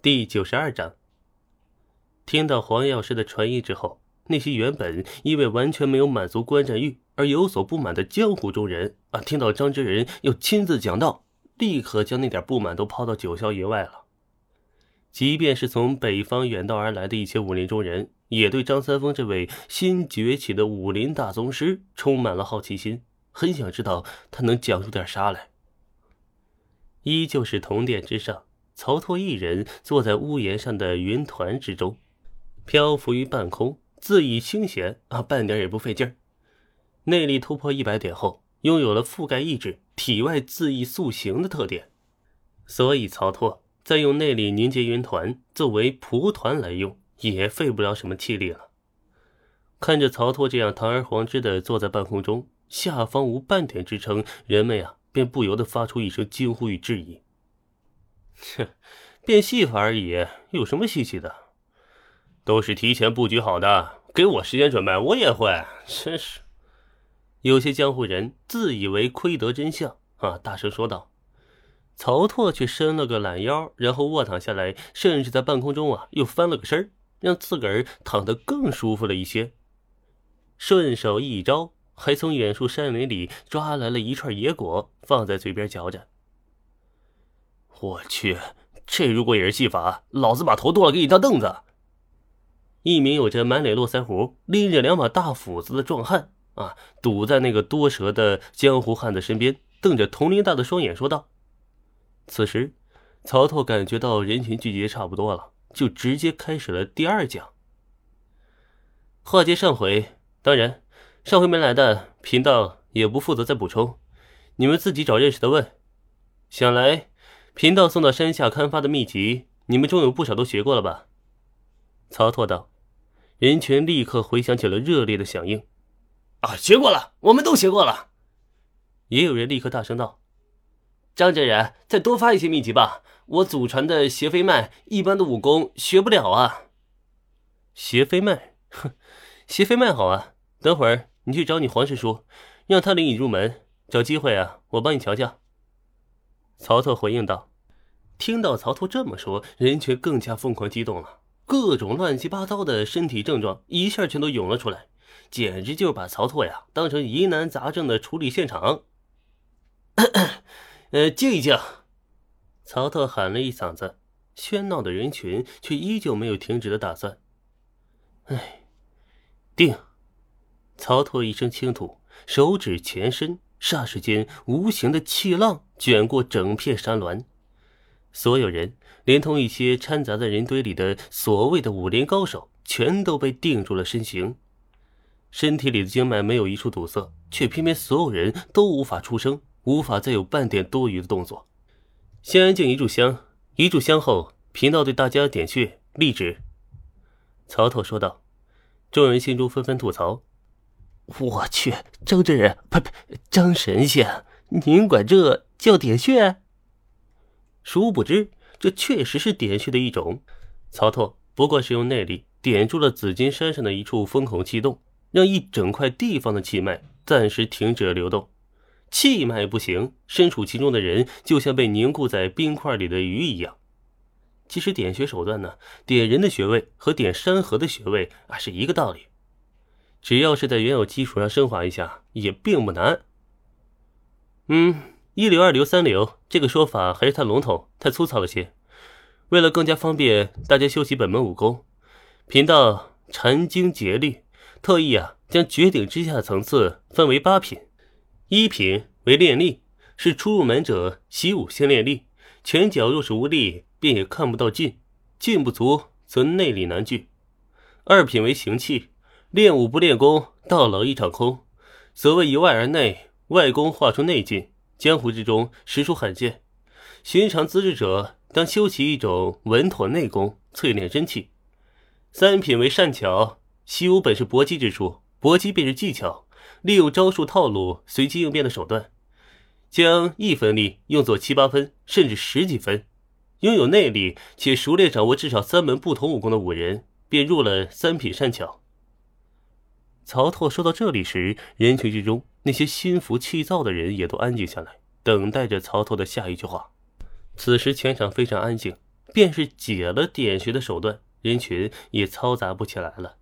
第九十二章。听到黄药师的传音之后，那些原本因为完全没有满足观战欲而有所不满的江湖中人啊，听到张之仁要亲自讲道，立刻将那点不满都抛到九霄云外了。即便是从北方远道而来的一些武林中人，也对张三丰这位新崛起的武林大宗师充满了好奇心，很想知道他能讲出点啥来。依旧是铜殿之上。曹拓一人坐在屋檐上的云团之中，漂浮于半空，恣意清闲啊，半点也不费劲儿。内力突破一百点后，拥有了覆盖意志、体外恣意塑形的特点，所以曹拓再用内力凝结云团作为蒲团来用，也费不了什么气力了。看着曹拓这样堂而皇之的坐在半空中，下方无半点支撑，人们呀便不由得发出一声惊呼与质疑。切，变戏法而已，有什么稀奇的？都是提前布局好的，给我时间准备，我也会。真是，有些江湖人自以为窥得真相啊，大声说道。曹拓却伸了个懒腰，然后卧躺下来，甚至在半空中啊又翻了个身让自个儿躺得更舒服了一些。顺手一招，还从远处山林里抓来了一串野果，放在嘴边嚼着。我去，这如果也是戏法，老子把头剁了给你当凳子！一名有着满脸络腮胡、拎着两把大斧子的壮汉啊，堵在那个多舌的江湖汉子身边，瞪着铜铃大的双眼说道。此时，曹操感觉到人群聚集差不多了，就直接开始了第二讲。话接上回，当然，上回没来的贫道也不负责再补充，你们自己找认识的问。想来。贫道送到山下刊发的秘籍，你们中有不少都学过了吧？曹拓道。人群立刻回响起了热烈的响应。啊，学过了，我们都学过了。也有人立刻大声道：“张真人，再多发一些秘籍吧！我祖传的邪飞脉，一般的武功学不了啊。”邪飞脉，哼，邪飞脉好啊！等会儿你去找你黄师叔，让他领你入门。找机会啊，我帮你瞧瞧。曹操回应道：“听到曹操这么说，人群更加疯狂激动了，各种乱七八糟的身体症状一下全都涌了出来，简直就是把曹操呀当成疑难杂症的处理现场。”呃，静一静！曹操喊了一嗓子，喧闹的人群却依旧没有停止的打算。哎，定！曹操一声轻吐，手指前伸。霎时间，无形的气浪卷过整片山峦，所有人，连同一些掺杂在人堆里的所谓的武林高手，全都被定住了身形。身体里的经脉没有一处堵塞，却偏偏所有人都无法出声，无法再有半点多余的动作。先安静一炷香，一炷香后，贫道对大家点穴立止。曹操说道。众人心中纷纷吐槽。我去，张真人，呸呸，张神仙，您管这叫点穴？殊不知，这确实是点穴的一种。曹拓不过是用内力点住了紫金山上的一处风孔气洞，让一整块地方的气脉暂时停止了流动。气脉不行，身处其中的人就像被凝固在冰块里的鱼一样。其实点穴手段呢，点人的穴位和点山河的穴位啊是一个道理。只要是在原有基础上升华一下，也并不难。嗯，一流、二流、三流，这个说法还是太笼统、太粗糙了些。为了更加方便大家修习本门武功，贫道禅经竭力，特意啊将绝顶之下的层次分为八品。一品为练力，是初入门者习武先练力，拳脚若是无力，便也看不到劲，劲不足则内力难聚。二品为行气。练武不练功，到老一场空。所谓由外而内，外功化出内劲，江湖之中实属罕见。寻常资质者当修习一种稳妥内功，淬炼真气。三品为善巧，习武本是搏击之术，搏击便是技巧，利用招数套路，随机应变的手段，将一分力用作七八分，甚至十几分。拥有内力且熟练掌握至少三门不同武功的武人，便入了三品善巧。曹拓说到这里时，人群之中那些心浮气躁的人也都安静下来，等待着曹操的下一句话。此时全场非常安静，便是解了点穴的手段，人群也嘈杂不起来了。